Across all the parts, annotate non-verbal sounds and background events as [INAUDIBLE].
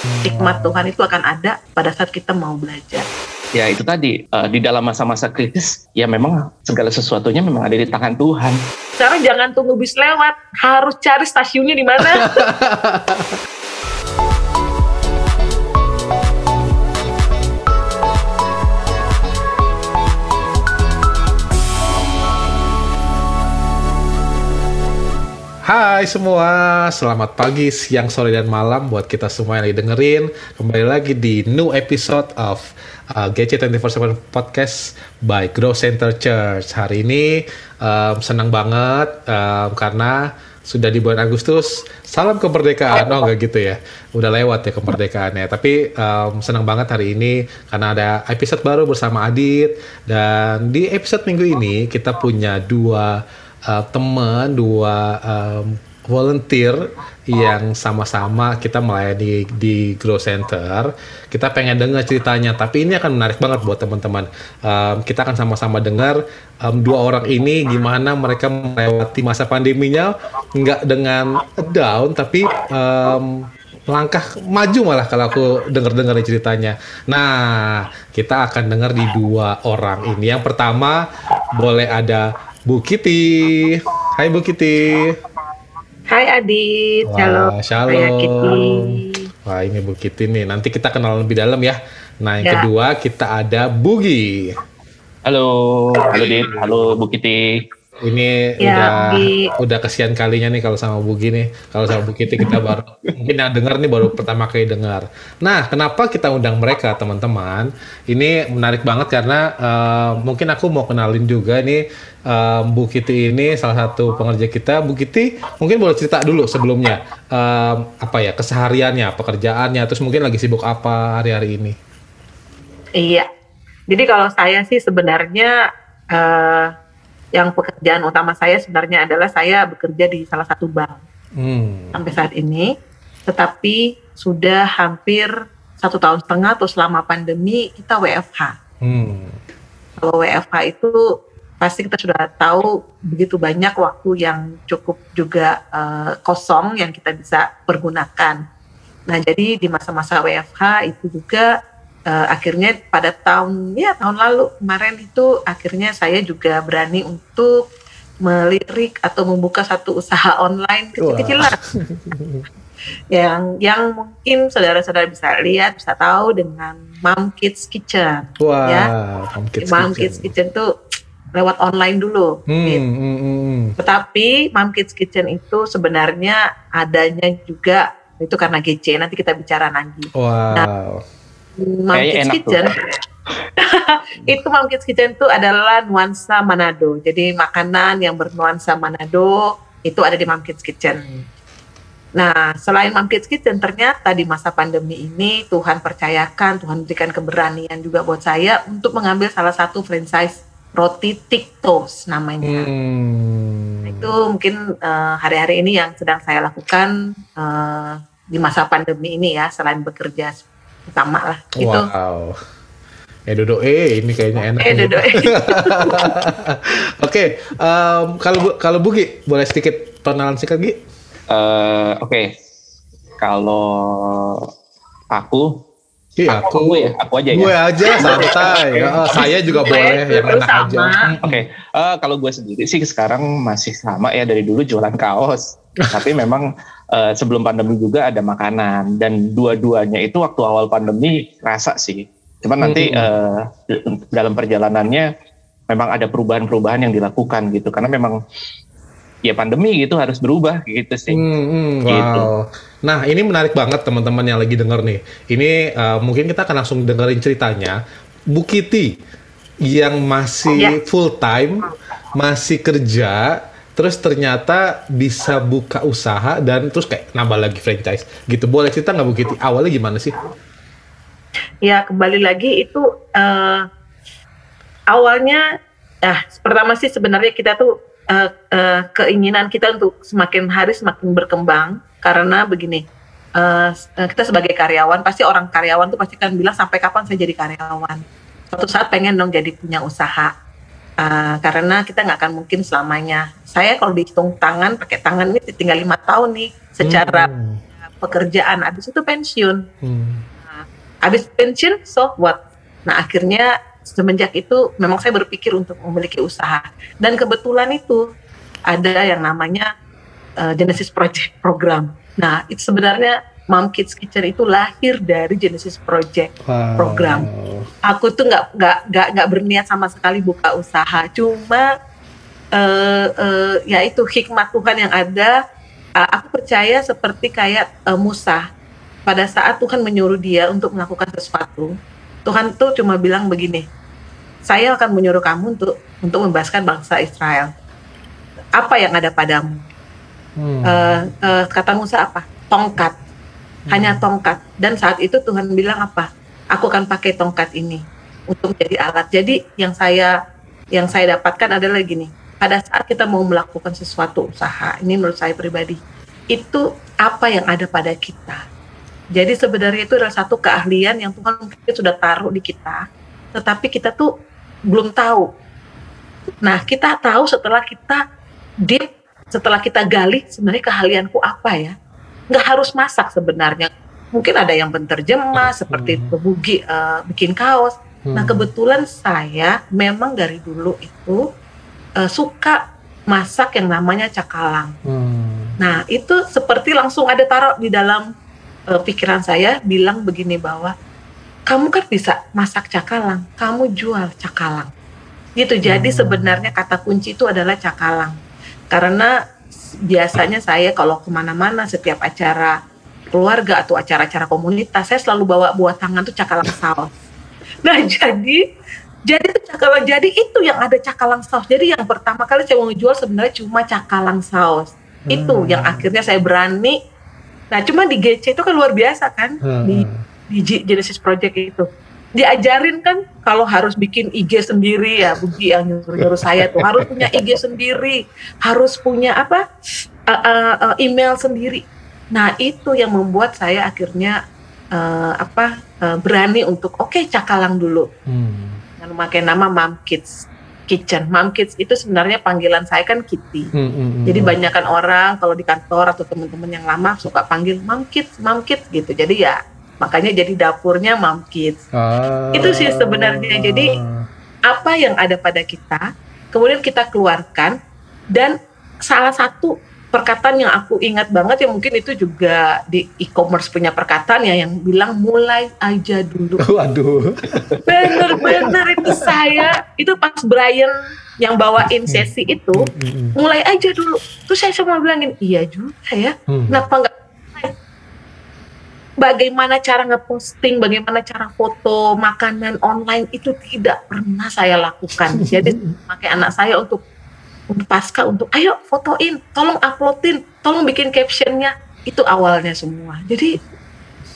Hikmat Tuhan itu akan ada pada saat kita mau belajar. Ya itu tadi uh, di dalam masa-masa kritis ya memang segala sesuatunya memang ada di tangan Tuhan. Sekarang jangan tunggu bis lewat, harus cari stasiunnya di mana. [LAUGHS] Hai semua, selamat pagi, siang, sore, dan malam buat kita semua yang lagi dengerin. Kembali lagi di new episode of uh, GC247 Podcast by Grow Center Church. Hari ini um, senang banget um, karena sudah di bulan Agustus. Salam kemerdekaan, oh enggak gitu ya. Udah lewat ya kemerdekaannya. Tapi um, senang banget hari ini karena ada episode baru bersama Adit. Dan di episode minggu ini kita punya dua uh, teman, dua um, volunteer yang sama-sama kita melayani di Grow Center. Kita pengen dengar ceritanya, tapi ini akan menarik banget buat teman-teman. Um, kita akan sama-sama dengar um, dua orang ini gimana mereka melewati masa pandeminya, nggak dengan down, tapi um, langkah maju malah kalau aku dengar-dengar ceritanya. Nah, kita akan dengar di dua orang ini. Yang pertama boleh ada Bu Kitty. Hai Bu Kitty. Hai Adit, Wah, shalom. shalom. Saya Kitty. Wah ini Bu Kitty nih. Nanti kita kenal lebih dalam ya. Nah yang Ya. kedua kita ada Bugi. Halo, halo Dit, halo Bu Kitty. Ini Ya, udah Bugi. udah kesian kalinya nih kalau sama Bugi nih. Kalau sama Bu Kitty kita baru [LAUGHS] mungkin yang dengar nih baru pertama kali dengar. Nah, kenapa kita undang mereka teman-teman? Ini menarik banget karena eh, mungkin aku mau kenalin juga nih eh, Bu Kitty ini salah satu pengerja kita. Bu Kitty mungkin boleh cerita dulu sebelumnya eh, apa ya kesehariannya, pekerjaannya, terus mungkin lagi sibuk apa hari-hari ini? Iya. Jadi kalau saya sih sebenarnya eh, yang pekerjaan utama saya sebenarnya adalah saya bekerja di salah satu bank Hmm. sampai saat ini. Tetapi sudah hampir satu tahun setengah atau selama pandemi kita WFH. Hmm. Kalau WFH itu pasti kita sudah tahu begitu banyak waktu yang cukup juga eh, kosong yang kita bisa pergunakan. Nah jadi di masa-masa WFH itu juga eh, akhirnya pada tahun ya tahun lalu kemarin itu akhirnya saya juga berani untuk melirik atau membuka satu usaha [LAUGHS] online kecil-kecilan yang yang mungkin saudara-saudara bisa lihat bisa tahu dengan Mom Kids Kitchen Wah, Ya. Mom Kids Mom Kitchen. Kids Kitchen tuh lewat online dulu. Hmm, gitu. hmm, hmm, hmm. Tetapi Mom Kids Kitchen itu sebenarnya adanya juga itu karena GC. Nanti kita bicara lagi. Wow. Mom Kayaknya Kids enak tuh. Kitchen [LAUGHS] itu Mom Kids Kitchen itu adalah nuansa Manado. Jadi makanan yang bernuansa Manado itu ada di Mom Kids Kitchen. Nah, selain Mom Kids Kitchen, ternyata di masa pandemi ini Tuhan percayakan, Tuhan berikan keberanian juga buat saya untuk mengambil salah satu franchise roti Tiktos namanya. Hmm. Itu mungkin eh, hari-hari ini yang sedang saya lakukan eh, di masa pandemi ini ya, selain bekerja utama lah. Gitu. Wow. Eh Dodo, eh ini kayaknya enak. Eh. Dodo. [LAUGHS] Oke, em, kalau Bu- kalau Bugi boleh sedikit perkenalan singkat Gi? Eh, Oke, kalau aku, Iya, aku, gue ya, aku aja ya. Gue aja santai. Ya, [LAUGHS] saya juga boleh yang enak aja. sama. Hmm. Oke, eh, kalau gue sendiri sih sekarang masih sama ya dari dulu jualan kaos. Tapi memang eh, sebelum pandemi juga ada makanan dan dua-duanya itu waktu awal pandemi rasa sih. Cuman nanti eh, dalam perjalanannya memang ada perubahan-perubahan yang dilakukan gitu karena memang ya pandemi gitu harus berubah gitu sih. Hmm, hmm, Gitu. wow. Nah, ini menarik banget teman-teman yang lagi denger nih. Ini eh, mungkin kita akan langsung dengerin ceritanya. Bu Kitty yang masih Ya. full time, masih kerja, terus ternyata bisa buka usaha dan terus kayak nambah lagi franchise. Gitu. Boleh cerita nggak Kitty? Awalnya gimana sih? Ya kembali lagi itu eh, awalnya, ah pertama sih sebenarnya kita tuh eh, eh, keinginan kita untuk semakin hari semakin berkembang karena begini, eh, kita sebagai karyawan pasti orang karyawan tuh pasti kan bilang sampai kapan saya jadi karyawan. Suatu saat pengen dong jadi punya usaha. Eh, karena kita nggak akan mungkin selamanya. Saya kalau dihitung tangan pakai tangan ini tinggal lima tahun nih secara Hmm. pekerjaan, habis itu pensiun. Hmm. Nah, habis pensiun, so what? Nah akhirnya semenjak itu memang saya berpikir untuk memiliki usaha dan kebetulan itu ada yang namanya uh, Genesis Project program. Nah itu sebenarnya Mom Kids Kitchen itu lahir dari Genesis Project Wow. program. Aku tuh nggak nggak nggak nggak berniat sama sekali buka usaha, cuma eh eh, ya itu hikmat Tuhan yang ada. Uh, aku percaya seperti kayak uh, Musa pada saat Tuhan menyuruh dia untuk melakukan sesuatu, Tuhan tuh cuma bilang begini, saya akan menyuruh kamu untuk untuk membebaskan bangsa Israel. Apa yang ada padamu? Hmm. Eh, eh, kata Musa apa? Tongkat, hanya tongkat. Dan saat itu Tuhan bilang apa? Aku akan pakai tongkat ini untuk menjadi alat. Jadi yang saya yang saya dapatkan adalah gini. Pada saat kita mau melakukan sesuatu usaha, ini menurut saya pribadi, itu apa yang ada pada kita. Jadi sebenarnya itu adalah satu keahlian yang Tuhan mungkin sudah taruh di kita, tetapi kita tuh belum tahu. Nah, kita tahu setelah kita deep, setelah kita gali sebenarnya keahlianku apa ya. Nggak harus masak sebenarnya. Mungkin ada yang penterjemah seperti itu, bugi, eh, bikin kaos. Nah, Hmm. kebetulan saya memang dari dulu itu eh, suka masak yang namanya cakalang. Hmm. Nah, itu seperti langsung ada taruh di dalam eh, pikiran saya bilang begini bahwa kamu kan bisa masak cakalang, kamu jual cakalang. Gitu. Jadi Hmm. sebenarnya kata kunci itu adalah cakalang. Karena biasanya saya kalau ke mana-mana setiap acara keluarga atau acara-acara komunitas, saya selalu bawa buah tangan tuh cakalang saus. Nah, [LAUGHS] jadi jadi itu cakalang jadi itu yang ada cakalang saus. Jadi yang pertama kali saya mau jual sebenarnya cuma cakalang saus. Itu Hmm. yang akhirnya saya berani. Nah, cuma di GC itu kan luar biasa kan Hmm. di di Genesis Project itu. Diajarin kan kalau harus bikin IG sendiri ya, Bugi yang nyuruh-nyuruh [LAUGHS] saya tuh harus punya IG sendiri, harus punya apa uh, uh, uh, email sendiri. Nah itu yang membuat saya akhirnya uh, apa uh, berani untuk oke cakalang dulu Hmm. dengan memakai nama Mom Kids Kitchen. Mom Kids itu sebenarnya panggilan saya kan Kitty. Hmm, hmm, hmm. Jadi banyakkan orang kalau di kantor atau teman-teman yang lama suka panggil Mom Kids, Mom Kids gitu. Jadi ya makanya jadi dapurnya Mom Kids. Ah. Itu sih sebenarnya. Jadi, Apa yang ada pada kita, kemudian kita keluarkan dan salah satu perkataan yang aku ingat banget ya mungkin itu juga di e-commerce punya perkataan ya yang bilang mulai aja dulu. [LAUGHS] Waduh. Bener-bener itu saya itu pas Brian yang bawain sesi itu mulai aja dulu. Terus saya cuma bilangin iya juga ya. hmm. Kenapa nggak bagaimana cara ngeposting, bagaimana cara foto makanan online itu tidak pernah saya lakukan. Jadi pakai anak saya untuk untuk pasca untuk ayo fotoin, tolong uploadin, tolong bikin captionnya. Itu awalnya semua. Jadi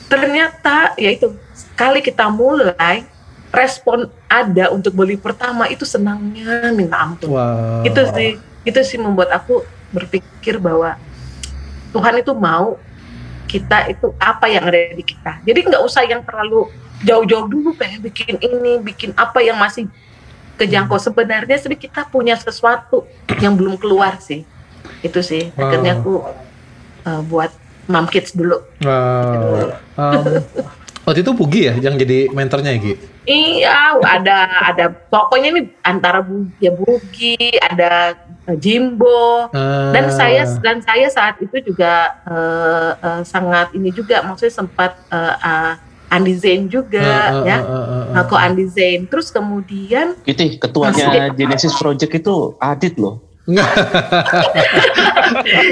ternyata ya itu sekali kita mulai respon ada untuk beli pertama itu senangnya minta ampun Wah. itu sih itu sih membuat aku berpikir bahwa Tuhan itu mau kita itu apa yang ada di kita. Jadi nggak usah yang terlalu jauh-jauh dulu pengen bikin ini bikin apa yang masih kejangkau. Sebenarnya sih kita punya sesuatu yang belum keluar sih. Itu sih. Wow. akhirnya aku uh, buat Mom Kids dulu. Wow. Um, waktu itu Pugi ya yang jadi mentornya ya Gi? Iya, ada ada pokoknya ini antara Bu, ya Bugi, ada eh, Jimbo, dan Ah. saya dan saya saat itu juga eh, eh, sangat ini juga maksudnya sempat eh, eh, Andi Zain juga Ah, ah, ya. ah, ah, ah. Aku Andi Zain. Terus kemudian Gitu, ketuanya Genesis Project itu Adit loh. [LAUGHS]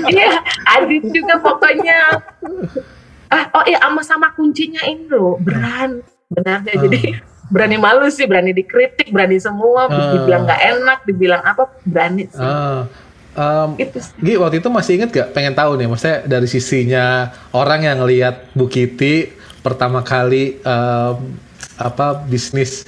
iya Adit juga pokoknya [LAUGHS] ah oh iya sama sama kuncinya ini loh beran benarnya Ah. jadi [LAUGHS] berani malu sih berani dikritik berani semua Ah. dibilang nggak enak dibilang apa berani sih Ah. Um, itu sih. Gi, waktu itu masih inget gak? Pengen tahu nih, maksudnya dari sisinya orang yang ngelihat Bu Kitty pertama kali um, apa bisnis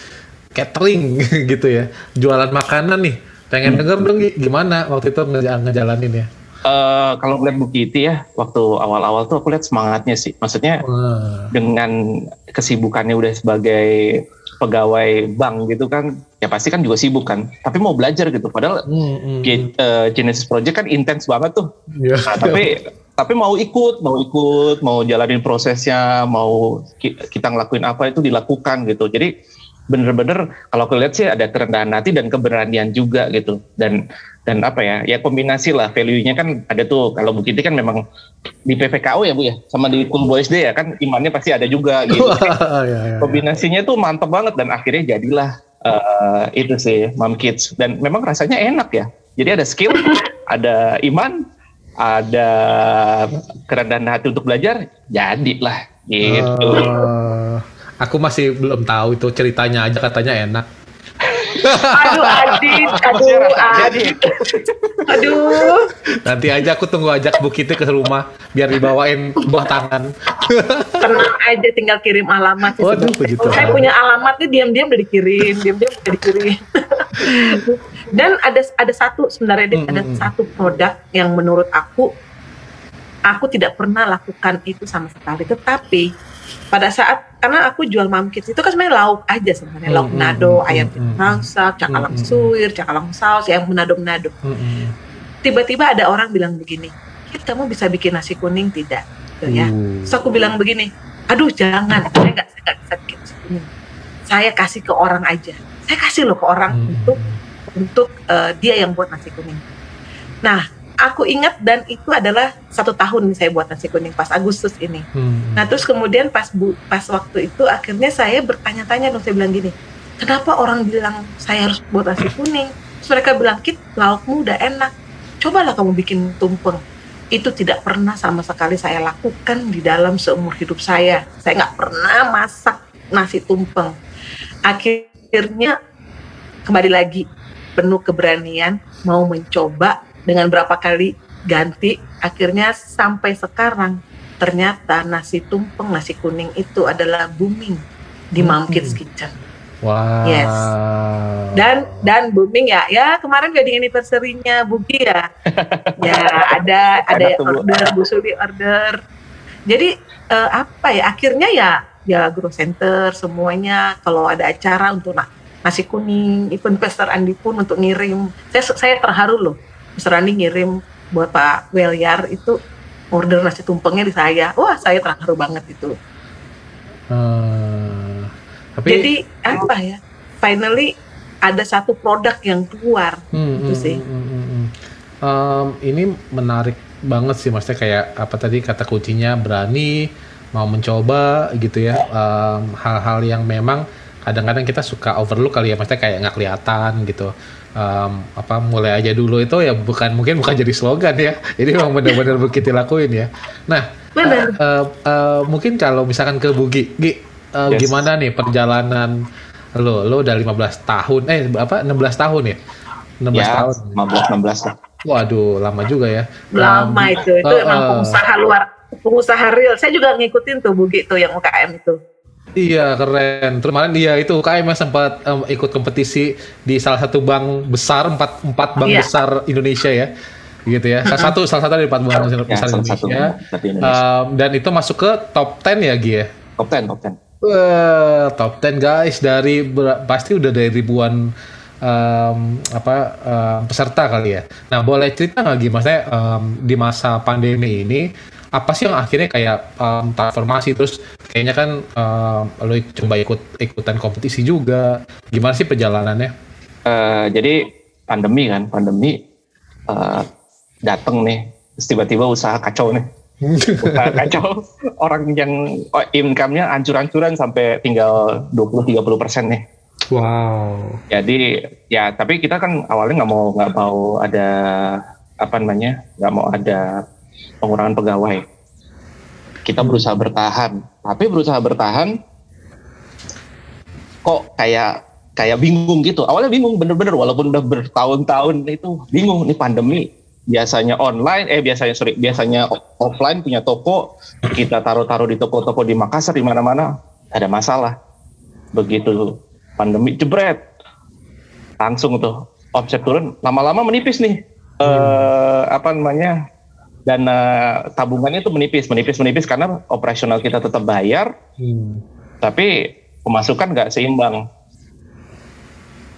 catering [LAUGHS] gitu ya, jualan makanan nih. Pengen denger dong Gi, gimana waktu itu nge- ngejalanin ya? Eh, kalau ngeliat Bu Kitty ya, waktu awal-awal tuh aku lihat semangatnya sih. Maksudnya Wah. dengan kesibukannya udah sebagai pegawai bank gitu kan, ya pasti kan juga sibuk kan. Tapi mau belajar gitu. Padahal Hmm, hmm. Eh, Genesis Project kan intens banget tuh. Iya. Nah, tapi tapi mau ikut, mau ikut, mau jalanin prosesnya, mau kita ngelakuin apa itu dilakukan gitu. Jadi bener-bener kalau aku lihat sih ada kerendahan hati dan keberanian juga gitu. Dan dan apa ya, ya kombinasi lah value-nya kan ada tuh. Kalau Bu Kiti kan memang di PPKO ya Bu ya, sama di Cool Boys Day ya kan imannya pasti ada juga [LAUGHS] gitu. ya, ya, ya. Kombinasinya tuh mantep banget dan akhirnya jadilah uh, itu sih Mom Kids. Dan memang rasanya enak ya. Jadi ada skill, ada iman, ada kerendahan hati untuk belajar, jadilah gitu. Uh, aku masih belum tahu itu ceritanya aja katanya enak. aduh Adit, aduh Adit, aduh. Nanti aja aku tunggu ajak Bukitnya ke rumah biar dibawain buah tangan. Tenang aja, tinggal kirim alamat. Waduh, begitu. Saya punya alamatnya diam-diam udah dikirim, diam-diam udah dikirim. Dan ada ada satu sebenarnya mm -hmm. ada satu produk yang menurut aku aku tidak pernah lakukan itu sama sekali. Tetapi pada saat karena aku jual mamkits itu kan sebenarnya lauk aja sebenarnya lauk mm -hmm. nado, ayam rangsak, cakalang suwir, cakalang saus, yang menado-menado. Tiba-tiba ada orang bilang begini, Kit kamu bisa bikin nasi kuning tidak? Gitu ya. Uh. So aku bilang begini, aduh jangan, saya nggak bisa bikin nasi kuning. Saya kasih ke orang aja. Saya kasih loh ke orang untuk untuk uh, dia yang buat nasi kuning. Nah, aku ingat dan itu adalah satu tahun saya buat nasi kuning pas Agustus ini. Hmm. Nah, terus kemudian pas bu, pas waktu itu akhirnya saya bertanya-tanya dong saya bilang gini, kenapa orang bilang saya harus buat nasi kuning? Terus mereka bilang, Kit, laukmu udah enak. Cobalah kamu bikin tumpeng. Itu tidak pernah sama sekali saya lakukan di dalam seumur hidup saya. Saya nggak pernah masak nasi tumpeng. Akhirnya kembali lagi penuh keberanian mau mencoba dengan berapa kali ganti akhirnya sampai sekarang ternyata nasi tumpeng nasi kuning itu adalah booming di hmm. Mom Kids Kitchen. Wow. Yes. Dan dan booming ya. Ya kemarin wedding anniversary-nya Bugi ya. [LAUGHS] ya ada ada order Bu Suli order. Jadi uh, apa ya akhirnya ya ya grow center semuanya kalau ada acara untuk nasi kuning, even Pastor Andi pun untuk ngirim. Saya saya terharu loh, Pastor Andi ngirim buat Pak Welyar itu order nasi tumpengnya di saya. Wah, saya terharu banget itu. Uh, tapi, Jadi apa ya? Finally ada satu produk yang keluar hmm, itu hmm, sih. Hmm, hmm, hmm. Um, ini menarik banget sih, maksudnya kayak apa tadi kata kuncinya berani mau mencoba gitu ya hal-hal um, yang memang kadang-kadang kita suka overlook kali ya maksudnya kayak nggak kelihatan gitu. Um, apa mulai aja dulu itu ya bukan mungkin bukan jadi slogan ya. [LAUGHS] Jadi memang benar-benar begitu lakuin ya. Nah uh, uh, uh, mungkin kalau misalkan ke Bugi Gi uh, yes. gimana nih perjalanan lo? Lo udah 15 tahun eh apa 16 tahun ya? 16 ya, tahun. 15 16 lah. Waduh lama juga ya. Lama um, itu itu uh, emang pengusaha luar pengusaha real. Saya juga ngikutin tuh Bugi tuh yang UKM itu Iya keren. Terus kemarin dia itu UKM sempat um, ikut kompetisi di salah satu bank besar empat empat bank iya. besar Indonesia ya, gitu ya. Salah satu salah satu dari empat bank ya, besar Indonesia. Indonesia. Um, dan itu masuk ke top 10 ya Gia? Ya? Top 10, top 10. Uh, top 10 guys dari pasti udah dari ribuan um, apa um, peserta kali ya. Nah boleh cerita nggak gimana um, di masa pandemi ini apa sih yang akhirnya kayak um, transformasi? Terus kayaknya kan um, lo coba ikut ikutan kompetisi juga. Gimana sih perjalanannya? Uh, jadi pandemi kan pandemi uh, dateng nih. Tiba-tiba usaha kacau nih. Usaha [LAUGHS] kacau. Orang yang oh, income-nya ancur-ancuran sampai tinggal 20-30 persen nih. Wow. Jadi ya tapi kita kan awalnya nggak mau nggak mau ada apa namanya nggak mau ada pengurangan pegawai. Kita berusaha bertahan, tapi berusaha bertahan kok kayak kayak bingung gitu. Awalnya bingung bener-bener walaupun udah bertahun-tahun itu bingung nih pandemi. Biasanya online, eh biasanya sorry, biasanya offline punya toko, kita taruh-taruh di toko-toko di Makassar di mana-mana ada masalah. Begitu pandemi jebret, langsung tuh omset turun, lama-lama menipis nih. Hmm. Eh, apa namanya dana tabungannya itu menipis, menipis, menipis karena operasional kita tetap bayar, hmm. tapi pemasukan nggak seimbang.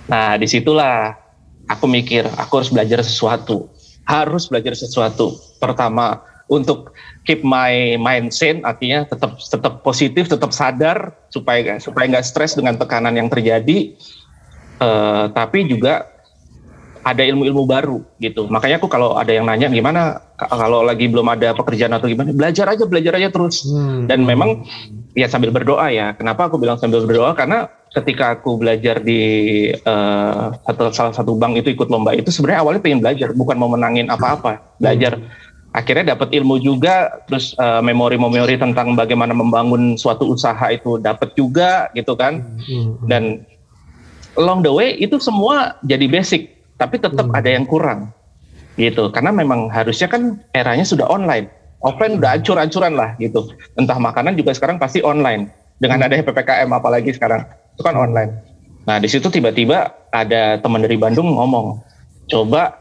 Nah di situlah aku mikir, aku harus belajar sesuatu, harus belajar sesuatu. Pertama untuk keep my mind sane artinya tetap tetap positif tetap sadar supaya supaya nggak stres dengan tekanan yang terjadi uh, tapi juga ada ilmu-ilmu baru gitu. Makanya aku kalau ada yang nanya gimana? Kalau lagi belum ada pekerjaan atau gimana belajar aja belajar aja terus. Hmm. dan memang ya sambil berdoa ya. Kenapa aku bilang sambil berdoa? Karena ketika aku belajar di uh, satu, salah satu bank itu ikut lomba itu sebenarnya awalnya pengen belajar bukan mau menangin apa-apa belajar. Hmm akhirnya dapat ilmu juga terus uh, memori-memori tentang bagaimana membangun suatu usaha itu dapat juga gitu kan. Hmm. dan along the way itu semua jadi basic tapi tetap hmm. ada yang kurang gitu karena memang harusnya kan eranya sudah online offline udah ancur-ancuran lah gitu entah makanan juga sekarang pasti online dengan hmm. adanya ppkm apalagi sekarang itu kan online nah di situ tiba-tiba ada teman dari Bandung ngomong coba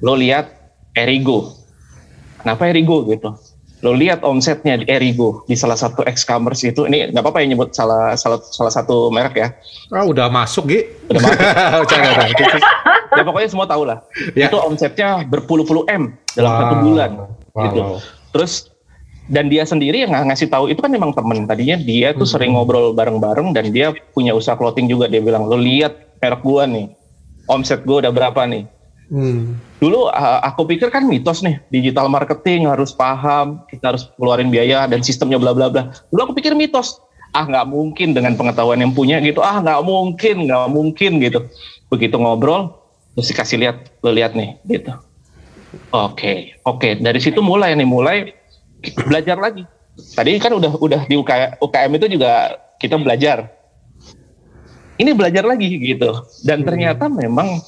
lo lihat Erigo Kenapa Erigo gitu? Lo lihat omsetnya di Erigo di salah satu e-commerce itu, ini nggak apa-apa ya nyebut salah salah salah satu merek ya. Ah udah masuk Gi. Udah masuk. [LAUGHS] ya pokoknya semua tahu lah. Ya. Itu omsetnya berpuluh-puluh M dalam wow. satu bulan wow. gitu. Terus dan dia sendiri yang ngasih tahu itu kan memang temen tadinya dia tuh hmm. sering ngobrol bareng-bareng dan dia punya usaha clothing juga dia bilang lo lihat merek gua nih omset gua udah berapa nih Hmm. Dulu aku pikir kan mitos nih digital marketing harus paham, kita harus keluarin biaya dan sistemnya bla bla bla. Dulu aku pikir mitos. Ah nggak mungkin dengan pengetahuan yang punya gitu. Ah nggak mungkin, nggak mungkin gitu. Begitu ngobrol, terus dikasih lihat, lo lihat nih gitu. Oke, okay, oke. Okay. Dari situ mulai nih, mulai belajar lagi. Tadi kan udah udah di UK, UKM itu juga kita belajar. Ini belajar lagi gitu. Dan ternyata memang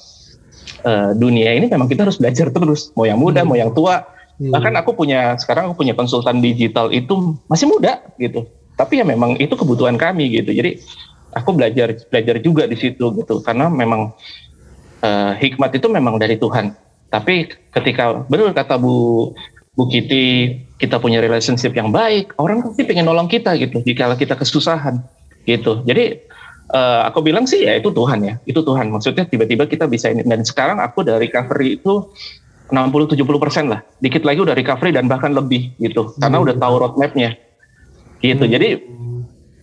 uh, dunia ini memang kita harus belajar terus mau yang muda hmm. mau yang tua hmm. bahkan aku punya sekarang aku punya konsultan digital itu masih muda gitu tapi ya memang itu kebutuhan kami gitu jadi aku belajar belajar juga di situ gitu karena memang uh, hikmat itu memang dari Tuhan tapi ketika benar kata Bu Bu Kiti kita punya relationship yang baik orang pasti pengen nolong kita gitu jika kita kesusahan gitu jadi uh, aku bilang sih ya itu Tuhan ya, itu Tuhan. Maksudnya tiba-tiba kita bisa ini. Dan sekarang aku dari recovery itu 60-70 persen lah. Dikit lagi udah recovery dan bahkan lebih gitu. Karena hmm. udah tahu roadmapnya. Gitu. Hmm. Jadi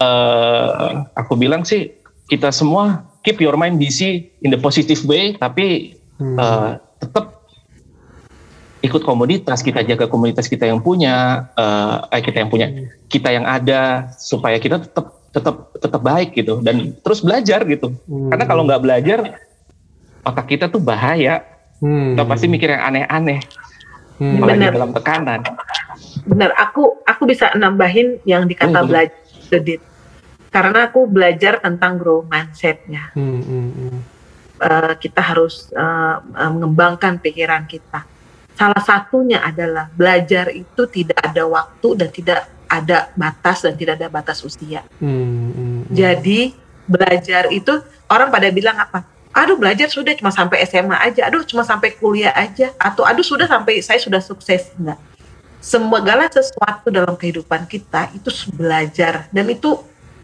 uh, aku bilang sih kita semua keep your mind busy in the positive way, tapi hmm. uh, tetap ikut komunitas kita jaga komunitas kita yang punya uh, kita yang punya hmm. kita yang ada supaya kita tetap tetap tetap baik gitu dan terus belajar gitu hmm. karena kalau nggak belajar otak kita tuh bahaya hmm. kita pasti mikir yang aneh-aneh hmm. Benar. dalam tekanan benar aku aku bisa nambahin yang dikata hmm. belajar sedikit karena aku belajar tentang grow mindsetnya hmm, hmm, hmm. Uh, kita harus uh, mengembangkan pikiran kita salah satunya adalah belajar itu tidak ada waktu dan tidak ada batas dan tidak ada batas usia. Hmm, hmm, hmm, Jadi belajar itu orang pada bilang apa? Aduh belajar sudah cuma sampai SMA aja, aduh cuma sampai kuliah aja, atau aduh sudah sampai saya sudah sukses enggak. Segala sesuatu dalam kehidupan kita itu belajar dan itu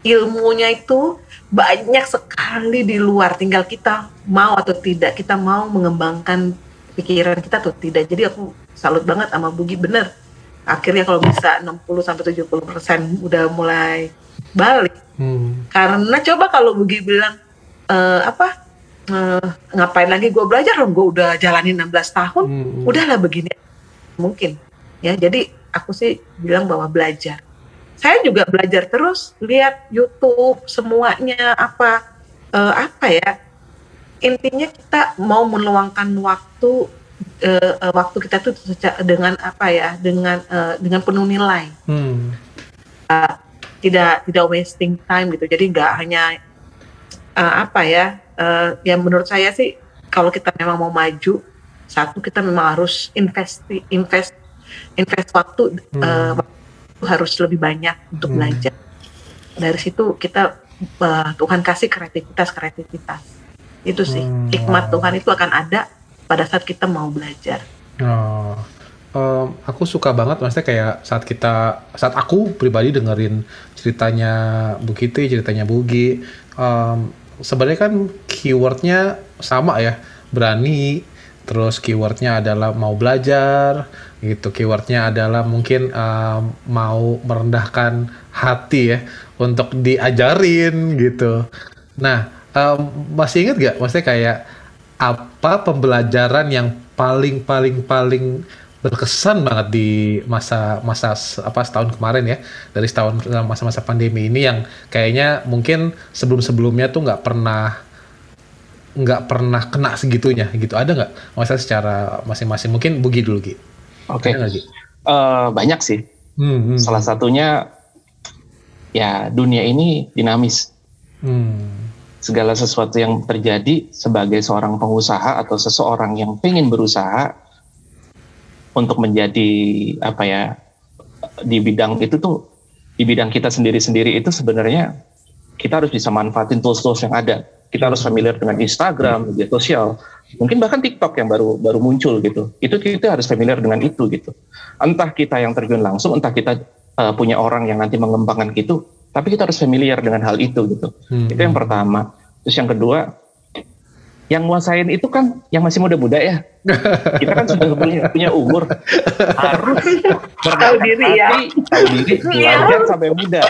ilmunya itu banyak sekali di luar. Tinggal kita mau atau tidak, kita mau mengembangkan pikiran kita atau tidak. Jadi aku salut banget sama Bugi bener akhirnya kalau bisa 60 sampai 70 persen udah mulai balik hmm. karena coba kalau Bugi bilang e, apa e, ngapain lagi gue belajar dong gue udah jalanin 16 tahun hmm. udahlah begini mungkin ya jadi aku sih bilang bahwa belajar saya juga belajar terus lihat YouTube semuanya apa e, apa ya intinya kita mau meluangkan waktu uh, waktu kita tuh dengan apa ya dengan uh, dengan penuh nilai hmm. uh, tidak tidak wasting time gitu jadi nggak hanya uh, apa ya uh, yang menurut saya sih kalau kita memang mau maju satu kita memang harus invest invest invest waktu hmm. uh, harus lebih banyak untuk hmm. belajar dari situ kita uh, Tuhan kasih kreativitas kreativitas itu sih hmm. hikmat Tuhan itu akan ada pada saat kita mau belajar. Oh, um, aku suka banget maksudnya kayak saat kita saat aku pribadi dengerin ceritanya Bu Kitty, ceritanya Bugi, um, sebenarnya kan keywordnya sama ya, berani, terus keywordnya adalah mau belajar gitu. Keywordnya adalah mungkin uh, mau merendahkan hati ya untuk diajarin gitu. Nah um, masih inget gak maksudnya kayak apa pembelajaran yang paling paling paling berkesan banget di masa masa apa setahun kemarin ya? Dari setahun masa-masa pandemi ini yang kayaknya mungkin sebelum-sebelumnya tuh nggak pernah nggak pernah kena segitunya gitu. Ada nggak? Masa secara masing-masing. Mungkin Bugi dulu Gi. Oke. Okay. Uh, eh, banyak sih. Hmm, hmm. Salah satunya ya dunia ini dinamis. Hmm. Segala sesuatu yang terjadi sebagai seorang pengusaha atau seseorang yang pengen berusaha untuk menjadi apa ya di bidang itu tuh di bidang kita sendiri-sendiri itu sebenarnya kita harus bisa manfaatin tools-tools yang ada. Kita harus familiar dengan Instagram, media sosial, mungkin bahkan TikTok yang baru baru muncul gitu. Itu kita harus familiar dengan itu gitu. Entah kita yang terjun langsung, entah kita uh, punya orang yang nanti mengembangkan gitu, tapi kita harus familiar dengan hal itu gitu. Hmm. Itu yang pertama. Terus yang kedua, yang nguasain itu kan yang masih muda-muda ya. Kita kan sudah punya, punya umur. Harus tahu diri ya. Tahu diri, belajar sampai muda.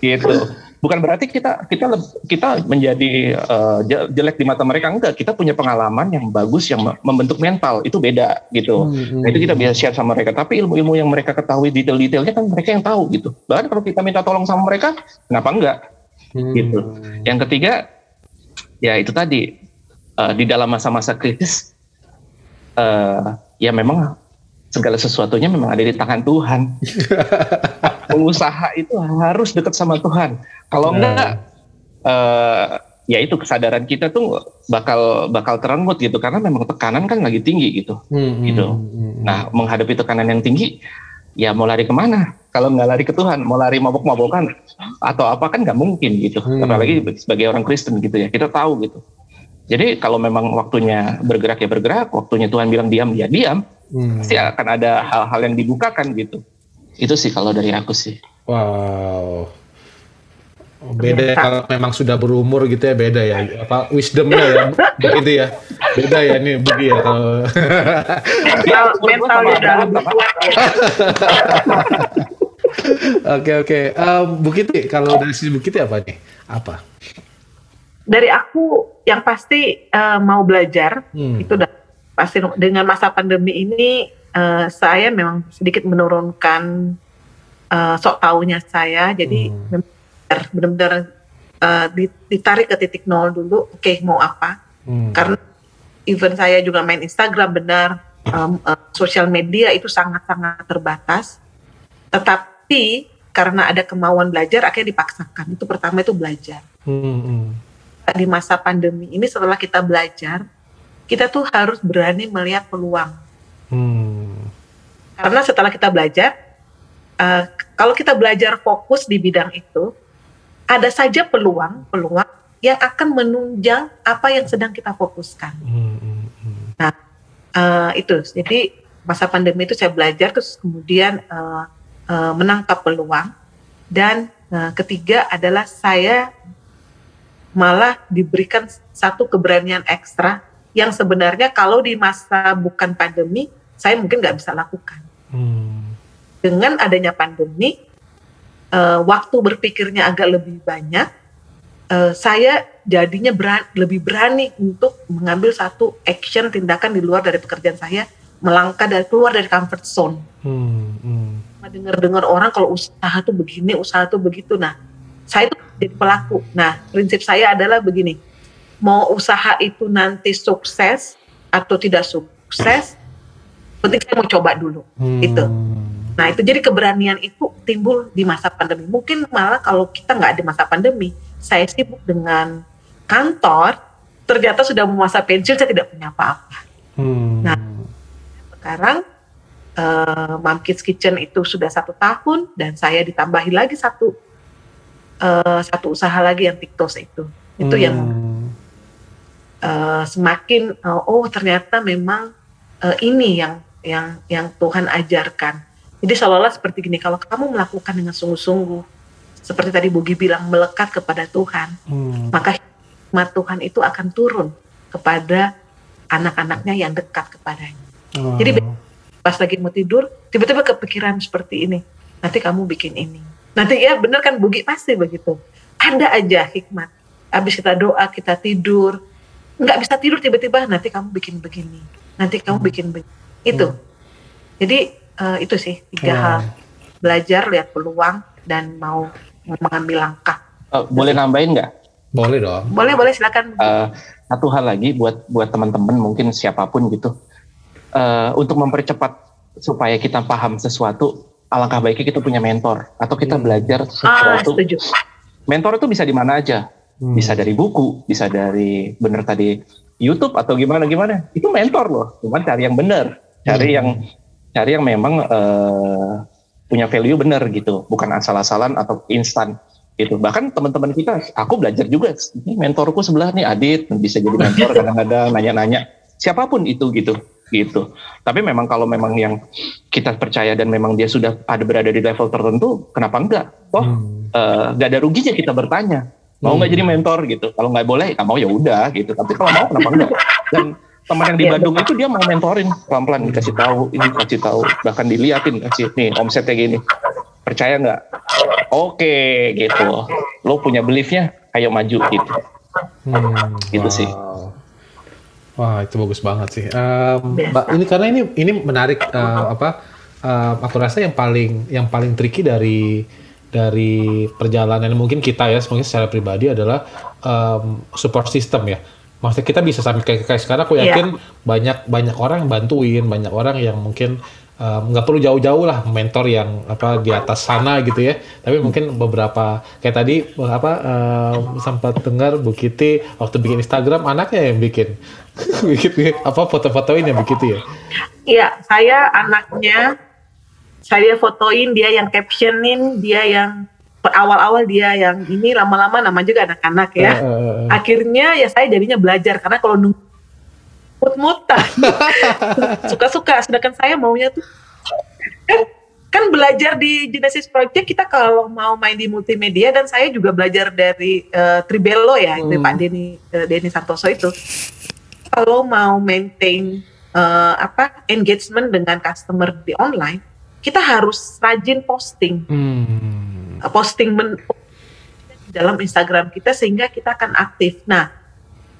Gitu. Bukan berarti kita kita kita menjadi uh, jelek di mata mereka enggak. Kita punya pengalaman yang bagus yang membentuk mental itu beda gitu. Hmm, nah itu kita bisa share sama mereka. Tapi ilmu-ilmu yang mereka ketahui detail-detailnya kan mereka yang tahu gitu. Bahkan kalau kita minta tolong sama mereka, kenapa enggak? Hmm. Gitu. Yang ketiga ya itu tadi uh, di dalam masa-masa kritis uh, ya memang segala sesuatunya memang ada di tangan Tuhan. [LAUGHS] Pengusaha itu harus dekat sama Tuhan. Kalau enggak uh, ya itu kesadaran kita tuh bakal bakal terenggut gitu karena memang tekanan kan lagi tinggi gitu. Hmm, gitu. Hmm, hmm. Nah, menghadapi tekanan yang tinggi ya mau lari ke mana? Kalau nggak lari ke Tuhan, mau lari mabok-mabokan atau apa kan nggak mungkin gitu. Hmm. Apalagi sebagai orang Kristen gitu ya, kita tahu gitu. Jadi kalau memang waktunya bergerak ya bergerak, waktunya Tuhan bilang diam ya diam, hmm. pasti akan ada hal-hal yang dibukakan gitu. Itu sih kalau dari aku sih. Wow. Beda ya, kalau memang sudah berumur gitu ya beda ya. Apa wisdomnya ya begitu [LAUGHS] ya. Beda ya ini begitu ya kalau mental mental [LAUGHS] oke oke. Um, Bukiti kalau dari sisi Bukiti apa nih? Apa? Dari aku yang pasti uh, mau belajar hmm. itu udah pasti dengan masa pandemi ini uh, saya memang sedikit menurunkan uh, sok taunya saya jadi hmm benar-benar uh, ditarik ke titik nol dulu oke okay, mau apa hmm. karena even saya juga main Instagram benar um, uh, sosial media itu sangat-sangat terbatas tetapi karena ada kemauan belajar akhirnya dipaksakan itu pertama itu belajar hmm. hmm. di masa pandemi ini setelah kita belajar kita tuh harus berani melihat peluang hmm. Karena setelah kita belajar uh, kalau kita belajar fokus di bidang itu ada saja peluang-peluang yang akan menunjang apa yang sedang kita fokuskan. Hmm, hmm, hmm. Nah, uh, itu. Jadi masa pandemi itu saya belajar terus kemudian uh, uh, menangkap peluang dan uh, ketiga adalah saya malah diberikan satu keberanian ekstra yang sebenarnya kalau di masa bukan pandemi saya mungkin nggak bisa lakukan. Hmm. Dengan adanya pandemi, uh, waktu berpikirnya agak lebih banyak, uh, saya jadinya beran, lebih berani untuk mengambil satu action tindakan di luar dari pekerjaan saya, melangkah dari keluar dari comfort zone. Hmm, hmm. Dengar-dengar orang kalau usaha tuh begini, usaha tuh begitu. Nah, saya itu jadi pelaku. Nah, prinsip saya adalah begini, mau usaha itu nanti sukses atau tidak sukses, penting saya mau coba dulu. Hmm. Itu. Nah itu jadi keberanian itu timbul di masa pandemi. Mungkin malah kalau kita nggak ada masa pandemi, saya sibuk dengan kantor, ternyata sudah mau masa pensiun saya tidak punya apa-apa. Hmm. Nah sekarang uh, Mom Kids Kitchen itu sudah satu tahun dan saya ditambahi lagi satu uh, satu usaha lagi yang TikTok itu. Itu hmm. yang uh, semakin uh, oh ternyata memang uh, ini yang yang yang Tuhan ajarkan jadi seolah-olah seperti gini, kalau kamu melakukan dengan sungguh-sungguh, seperti tadi Bugi bilang melekat kepada Tuhan, hmm. maka hikmat Tuhan itu akan turun kepada anak-anaknya yang dekat kepadanya. Oh. Jadi pas lagi mau tidur, tiba-tiba kepikiran seperti ini. Nanti kamu bikin ini. Nanti ya bener kan Bugi pasti begitu. Ada aja hikmat. Habis kita doa, kita tidur. Nggak bisa tidur tiba-tiba nanti kamu bikin begini. Nanti kamu bikin begini. Itu. Jadi eh, itu sih tiga Hmm. hal. Belajar, lihat peluang, dan mau mengambil langkah. Eh, boleh nambahin nggak? Boleh dong. Boleh, boleh silakan. Eh, satu hal lagi buat buat teman-teman mungkin siapa pun gitu Eh, untuk mempercepat supaya kita paham sesuatu alangkah baiknya kita punya mentor atau kita Hmm. belajar ah, sesuatu setuju. mentor itu bisa di mana aja Hmm. bisa dari buku bisa dari bener tadi YouTube atau gimana gimana itu mentor loh cuman cari yang bener cari Hmm. yang cari yang memang eh, punya value bener gitu. Bukan asal-asalan atau instan gitu. Bahkan teman-teman kita aku belajar juga ini mentorku sebelah nih Adit. Bisa jadi [LAUGHS] mentor kadang-kadang nanya-nanya. Siapa pun itu gitu gitu. Tapi memang kalau memang yang kita percaya dan memang dia sudah ada berada di level tertentu kenapa enggak? Toh Hmm. eh, nggak ada ruginya kita bertanya. Mau nggak Hmm. jadi mentor gitu? Kalau nggak boleh nggak mau ya udah gitu. Tapi kalau mau kenapa enggak? Dan teman yang di Iya, Bandung itu dia mau mentorin pelan-pelan dikasih tahu ini kasih tahu bahkan diliatin kasih nih omsetnya gini percaya nggak oke gitu lo punya beliefnya ayo maju gitu Hmm, Gitu sih. Wah itu bagus banget sih. Biasa. Mbak, ini karena ini ini menarik eh, apa? em, aku rasa yang paling yang paling tricky dari dari perjalanan mungkin kita ya, mungkin secara pribadi adalah em, support system ya. Maksudnya kita bisa sampai kayak, kayak sekarang aku Iya. yakin banyak banyak orang yang bantuin, banyak orang yang mungkin em, nggak perlu jauh-jauh lah mentor yang apa di atas sana gitu ya. Tapi mungkin beberapa kayak tadi apa em, sempat dengar Bu Kiti waktu bikin Instagram anaknya yang bikin [LAUGHS] bikin apa foto-fotoin yang begitu ya. Iya, saya anaknya, saya fotoin dia yang captionin, dia yang awal-awal dia yang ini lama-lama nama juga anak-anak ya. Eh, eh, eh. Akhirnya ya saya jadinya belajar karena kalau nunggu mut-mutan [LAUGHS] suka-suka, sedangkan saya maunya tuh kan, kan belajar di Genesis Project kita kalau mau main di multimedia dan saya juga belajar dari eh, Tribello ya, dari Hmm. Pak Denny eh, Denny Santoso itu kalau mau maintain eh, apa engagement dengan customer di online, kita harus rajin posting, Hmm. Posting men di dalam Instagram kita sehingga kita akan aktif. Nah,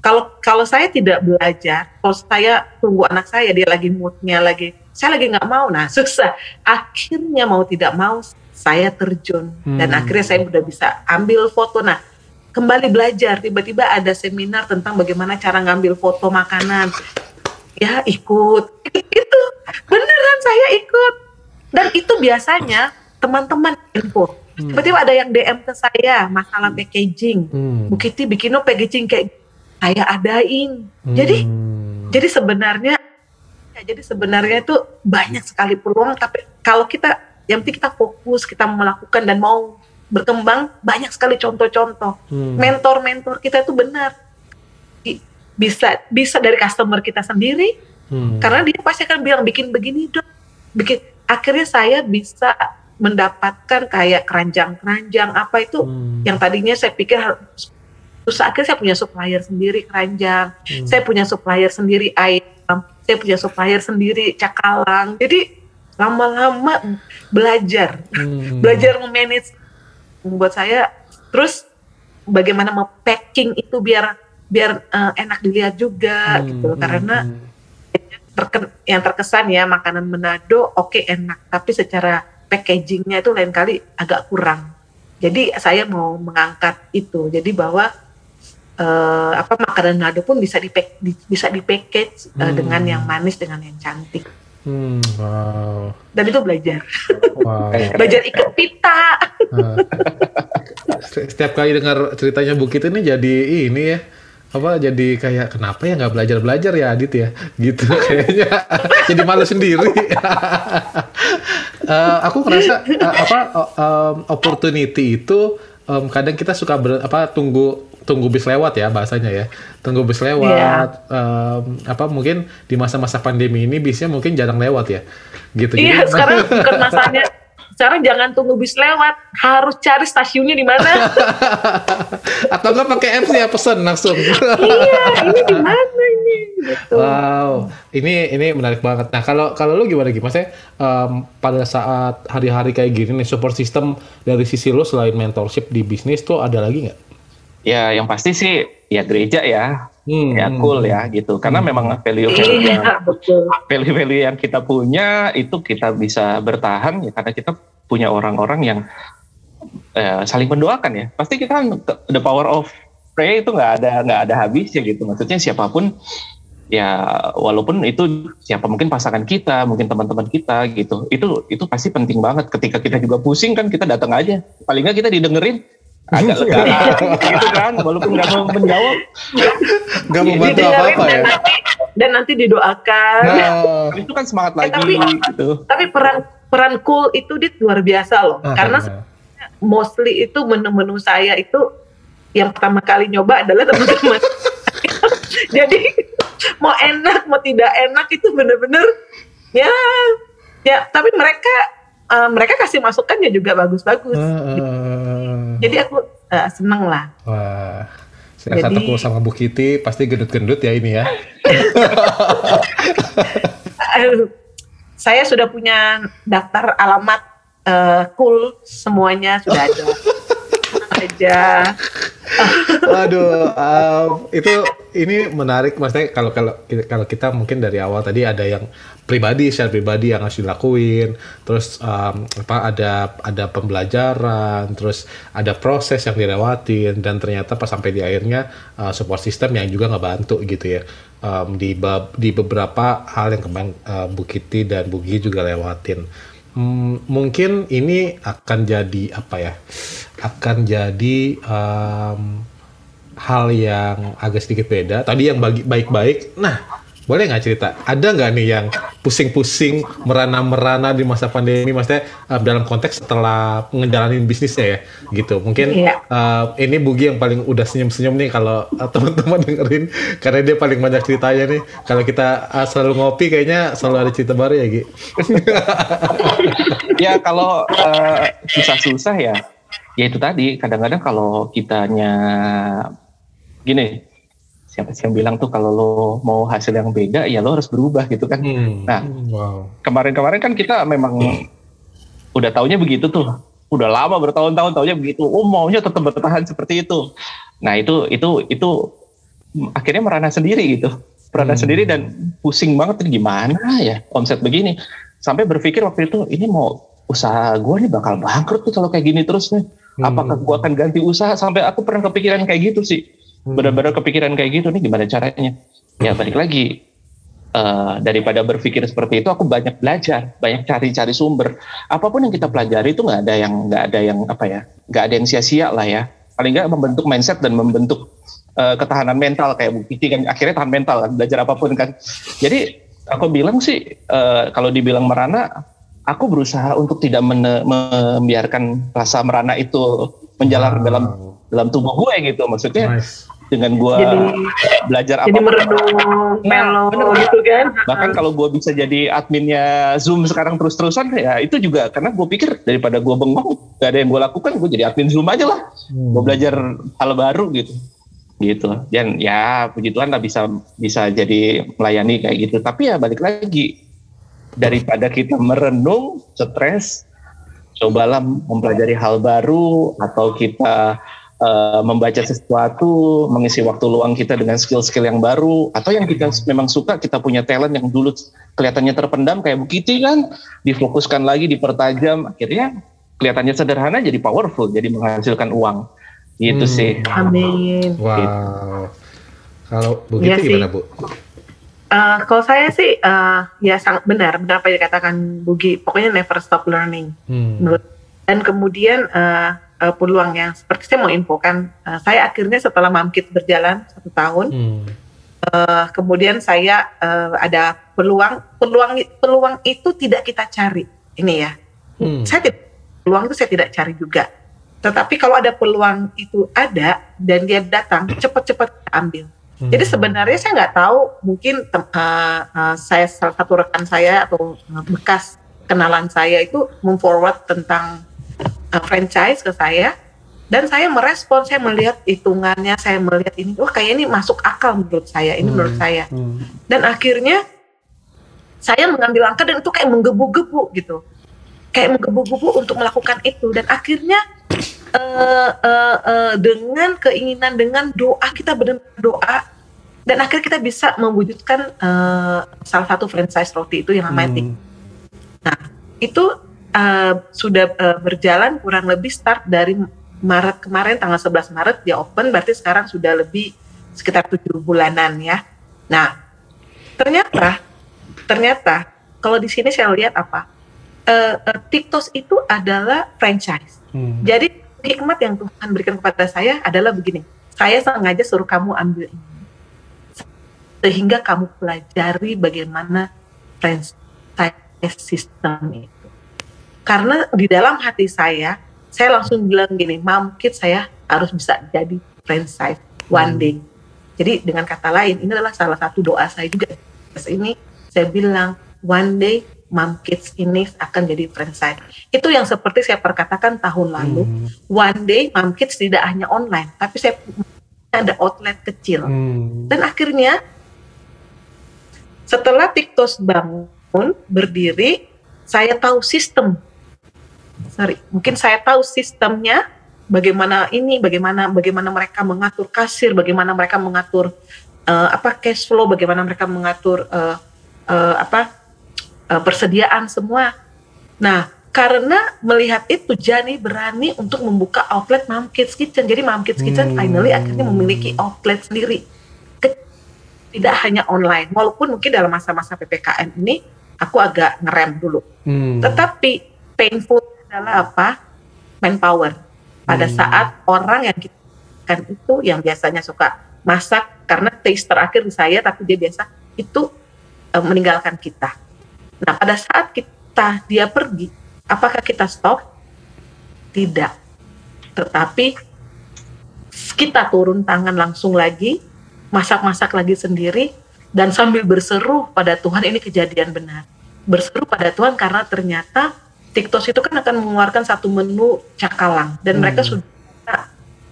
kalau kalau saya tidak belajar, kalau saya tunggu anak saya dia lagi moodnya lagi, saya lagi nggak mau, nah susah. Akhirnya mau tidak mau saya terjun dan Hmm. akhirnya saya udah bisa ambil foto. Nah, kembali belajar tiba-tiba ada seminar tentang bagaimana cara ngambil foto makanan ya ikut itu beneran saya ikut dan itu biasanya teman-teman info tiba-tiba ada yang DM ke saya masalah packaging Hmm. Bu Kitty bikin packaging kayak saya adain jadi Hmm. jadi sebenarnya ya, jadi sebenarnya itu banyak sekali peluang tapi kalau kita yang penting kita fokus kita melakukan dan mau berkembang banyak sekali contoh-contoh Hmm. mentor-mentor kita itu benar bisa bisa dari customer kita sendiri Hmm. karena dia pasti akan bilang bikin begini dong bikin akhirnya saya bisa mendapatkan kayak keranjang-keranjang apa itu Hmm. yang tadinya saya pikir susah akhirnya saya punya supplier sendiri keranjang Hmm. saya punya supplier sendiri ayam saya punya supplier sendiri cakalang jadi lama-lama belajar Hmm. [LAUGHS] belajar memanage membuat saya terus bagaimana mau-packing itu biar biar eh, enak dilihat juga Hmm. gitu karena Hmm. yang terkesan ya makanan Manado oke enak tapi secara packagingnya itu lain kali agak kurang jadi saya mau mengangkat itu jadi bahwa eh, apa makanan Manado pun bisa di, bisa di package eh, Hmm. dengan yang manis dengan yang cantik Hmm. Wow. dan itu belajar Wow. [LAUGHS] belajar ikat pita Nah. Setiap kali dengar ceritanya Bukit ini jadi ini ya apa jadi kayak kenapa ya nggak belajar belajar ya Adit ya? Gitu [LAUGHS] kayaknya. Jadi malu sendiri. [LAUGHS] Eh, aku ngerasa eh, apa em, opportunity itu em, kadang kita suka ber- apa tunggu tunggu bis lewat ya bahasanya ya. Tunggu bis lewat em, apa mungkin di masa-masa pandemi ini bisnya mungkin jarang lewat ya. Gitu iya Jadi- sekarang [LAUGHS] bukan masanya sekarang jangan tunggu bis lewat harus cari stasiunnya di mana [LAUGHS] atau enggak pakai apps ya pesen langsung [LAUGHS] iya ini di mana ini gitu. Wow, ini ini menarik banget. Nah kalau kalau lu gimana gimana? Maksudnya um, pada saat hari-hari kayak gini nih support system dari sisi lu selain mentorship di bisnis tuh ada lagi nggak? Ya yang pasti sih ya gereja ya, Hmm, ya hmm. cool ya gitu. Karena memang value-value yang Iya, betul. value-value yang kita punya itu kita bisa bertahan ya karena kita punya orang-orang yang eh, saling mendoakan ya. Pasti kita kan the power of prayer itu nggak ada nggak ada habisnya gitu. Maksudnya siapa pun ya walaupun itu siapa mungkin pasangan kita, mungkin teman-teman kita gitu. Itu itu pasti penting banget ketika kita juga pusing kan kita datang aja. Paling nggak kita didengerin agak [LAUGHS] lega gitu kan walaupun nggak mau menjawab Nggak membantu Didengerin apa-apa ya? dan nanti, dan nanti didoakan. Nah, [LAUGHS] itu kan semangat lagi tapi- gitu Tapi peran peran cool itu dit luar biasa loh. ah, Karena ah. mostly itu menu-menu saya itu yang pertama kali nyoba adalah teman-teman. [LAUGHS] Jadi mau enak mau tidak enak itu bener-bener ya ya tapi mereka eh, mereka kasih masukannya juga bagus-bagus. Ah. Jadi aku eh, seneng lah. Wah, saya Jadi- sama Bu Kitty pasti gendut-gendut ya ini ya. [LAUGHS] Saya sudah punya daftar alamat eh, cool semuanya sudah ada. [LAUGHS] aja. Waduh, um, itu ini menarik maksudnya kalau kalau kalau kita mungkin dari awal tadi ada yang pribadi, secara pribadi yang harus dilakuin, terus um, apa ada ada pembelajaran, terus ada proses yang dilewatin dan ternyata pas sampai di akhirnya uh, support system yang juga ngebantu gitu ya. Um, di di beberapa hal yang kemarin uh, Bu Kitty dan Bu Gi juga lewatin. Hmm, mungkin ini akan jadi apa ya? Akan jadi um, hal yang agak sedikit beda. Tadi yang bagi baik-baik. Nah, boleh nggak cerita? Ada nggak nih yang pusing-pusing, merana-merana di masa pandemi? Maksudnya um, dalam konteks setelah ngejalanin bisnisnya ya, gitu. Mungkin Iya. uh, ini Bugi yang paling udah senyum-senyum nih kalau uh, [LAUGHS] teman-teman dengerin, karena dia paling banyak ceritanya nih. Kalau kita uh, selalu ngopi, kayaknya selalu ada cerita baru ya, Gi. [LAUGHS] ya kalau eh, susah-susah ya ya itu tadi kadang-kadang kalau kitanya gini yang bilang tuh kalau lo mau hasil yang beda ya lo harus berubah gitu kan Nah. wow. kemarin-kemarin kan kita memang udah taunya begitu tuh udah lama bertahun-tahun taunya begitu oh maunya tetap bertahan seperti itu nah itu itu itu akhirnya merana sendiri gitu merana Hmm. sendiri dan pusing banget gimana ya omset begini sampai berpikir waktu itu ini mau usaha gue nih bakal bangkrut nih kalau kayak gini terus nih apakah Hmm. gue akan ganti usaha sampai aku pernah kepikiran kayak gitu sih Hmm. Benar-benar kepikiran kayak gitu nih gimana caranya? Ya balik lagi. Eh, daripada berpikir seperti itu aku banyak belajar banyak cari-cari sumber. Apa pun yang kita pelajari itu nggak ada yang nggak ada yang apa ya nggak ada yang sia-sia lah ya. Paling nggak membentuk mindset dan membentuk eh, ketahanan mental kayak Bu Kiki kan. Akhirnya tahan mental kan belajar apa pun kan. Jadi aku bilang sih eh, kalau dibilang merana aku berusaha untuk tidak mene- membiarkan rasa merana itu menjalar Wow. dalam dalam tubuh gue gitu. Maksudnya Nice. dengan gue Jadi belajar jadi apa merenung, Nah, melo gitu kan. bahkan kalau gue bisa jadi adminnya Zoom sekarang terus-terusan ya itu juga karena gue pikir daripada gue bengong gak ada yang gue lakukan gue jadi admin Zoom aja lah. Hmm. gue belajar hal baru gitu. Gitu. Dan ya puji Tuhan lah bisa bisa jadi melayani kayak gitu. Tapi ya balik lagi daripada kita merenung stres cobalah mempelajari hal baru atau kita eh, membaca sesuatu mengisi waktu luang kita dengan skill-skill yang baru atau yang kita memang suka kita punya talent yang dulu kelihatannya terpendam kayak Kitty kan difokuskan lagi dipertajam akhirnya kelihatannya sederhana jadi powerful jadi menghasilkan uang gitu Hmm. sih Amin. Wow. Kalau Bu Iya Kitty sih. gimana Bu? Eh, kalau saya sih eh, ya sangat benar benar apa yang dikatakan Bugi. Pokoknya never stop learning. Hmm. Dan kemudian eh, peluang yang seperti saya mau infokan, eh, saya akhirnya setelah Mamkit berjalan satu tahun, Hmm. eh, kemudian saya eh, ada peluang peluang peluang itu tidak kita cari. Ini ya, Hmm. saya tidak peluang itu saya tidak cari juga. Tetapi kalau ada peluang itu ada dan dia datang, cepat-cepat ambil. Jadi Hmm. sebenarnya saya nggak tahu mungkin uh, uh, saya salah satu rekan saya atau uh, bekas kenalan saya itu memforward tentang uh, franchise ke saya dan saya merespon saya melihat hitungannya saya melihat ini wah kayak ini masuk akal menurut saya ini menurut saya Hmm. dan akhirnya saya mengambil langkah dan itu kayak menggebu-gebu gitu kayak menggebu-gebu untuk melakukan itu dan akhirnya eh, eh, eh, dengan keinginan dengan doa kita benar-benar doa dan akhirnya kita bisa mewujudkan eh, salah satu franchise roti itu yang namanya Hmm. Nah, itu uh, sudah uh, berjalan kurang lebih start dari Maret kemarin tanggal 11 Maret dia open berarti sekarang sudah lebih sekitar tujuh bulanan ya. Nah, ternyata ternyata kalau di sini saya lihat apa? Uh, uh, TikTok itu adalah franchise. Hmm. Jadi hikmat yang Tuhan berikan kepada saya adalah begini. Saya sengaja suruh kamu ambil ini. Sehingga kamu pelajari bagaimana franchise sistem itu. Karena di dalam hati saya, saya langsung bilang gini, Mam Kid saya harus bisa jadi franchise one day. Jadi dengan kata lain, ini adalah salah satu doa saya juga. Terus ini saya bilang, one day Mom Kids ini akan jadi franchise. Itu yang seperti saya perkatakan tahun lalu. Hmm. One day Mom Kids tidak hanya online, tapi saya punya ada outlet kecil. Hmm. Dan akhirnya setelah TikTok bangun berdiri, saya tahu sistem. Sorry, mungkin saya tahu sistemnya bagaimana ini, bagaimana bagaimana mereka mengatur kasir, bagaimana mereka mengatur eh, apa cash flow, bagaimana mereka mengatur eh, eh, apa eh, persediaan semua. Nah, karena melihat itu Jani berani untuk membuka outlet Mom Kids Kitchen. Jadi Mom Kids Kitchen Hmm. finally akhirnya memiliki outlet sendiri. Tidak hanya online. Walaupun mungkin dalam masa-masa PPKM ini aku agak ngerem dulu. Hmm. Tetapi painful adalah apa? Manpower. Pada Hmm. saat orang yang kita kan itu yang biasanya suka masak karena taste terakhir di saya tapi dia biasa itu eh, meninggalkan kita. Nah, pada saat kita dia pergi, apakah kita stop? Tidak. Tetapi kita turun tangan langsung lagi, masak-masak lagi sendiri dan sambil berseru pada Tuhan ini kejadian benar. Berseru pada Tuhan karena ternyata TikTok itu kan akan mengeluarkan satu menu cakalang dan Hmm. mereka sudah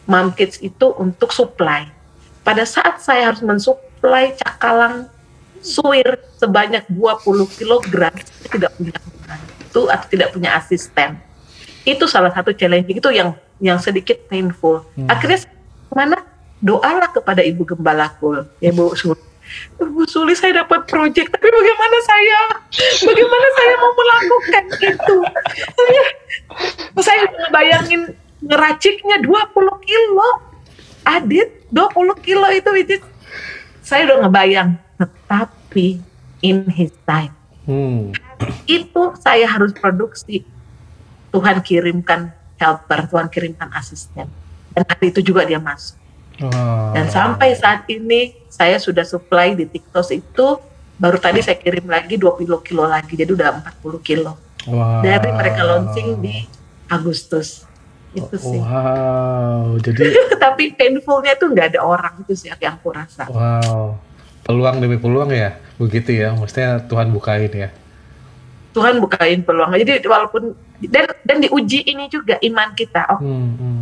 Mom Kids itu untuk supply. Pada saat saya harus mensuplai cakalang suir sebanyak 20 kg, saya tidak punya itu atau tidak punya asisten. Itu salah satu challenge itu yang yang sedikit painful. Hmm. Akhirnya mana doalah kepada Ibu Gembalaku, ya Bu Suli. Bu Suli saya dapat proyek, tapi bagaimana saya? Bagaimana saya mau melakukan itu? Saya, saya ngebayangin ngeraciknya 20 kilo. Adit, 20 kilo itu, itu saya udah ngebayang. Tetapi in his time, Hmm. itu saya harus produksi. Tuhan kirimkan helper, Tuhan kirimkan asisten. Dan hari itu juga dia masuk. Wah. Dan sampai saat ini saya sudah supply di TikTok itu baru tadi saya kirim lagi 20 kilo lagi jadi udah 40 kilo Wah. dari mereka launching di Agustus itu sih Wow. Jadi [LAUGHS] tapi painfulnya itu nggak ada orang itu sih yang aku rasa wow. Peluang demi peluang ya. Begitu ya. Maksudnya Tuhan bukain ya. Tuhan bukain peluang jadi walaupun dan dan diuji ini juga iman kita oh Hmm. hmm.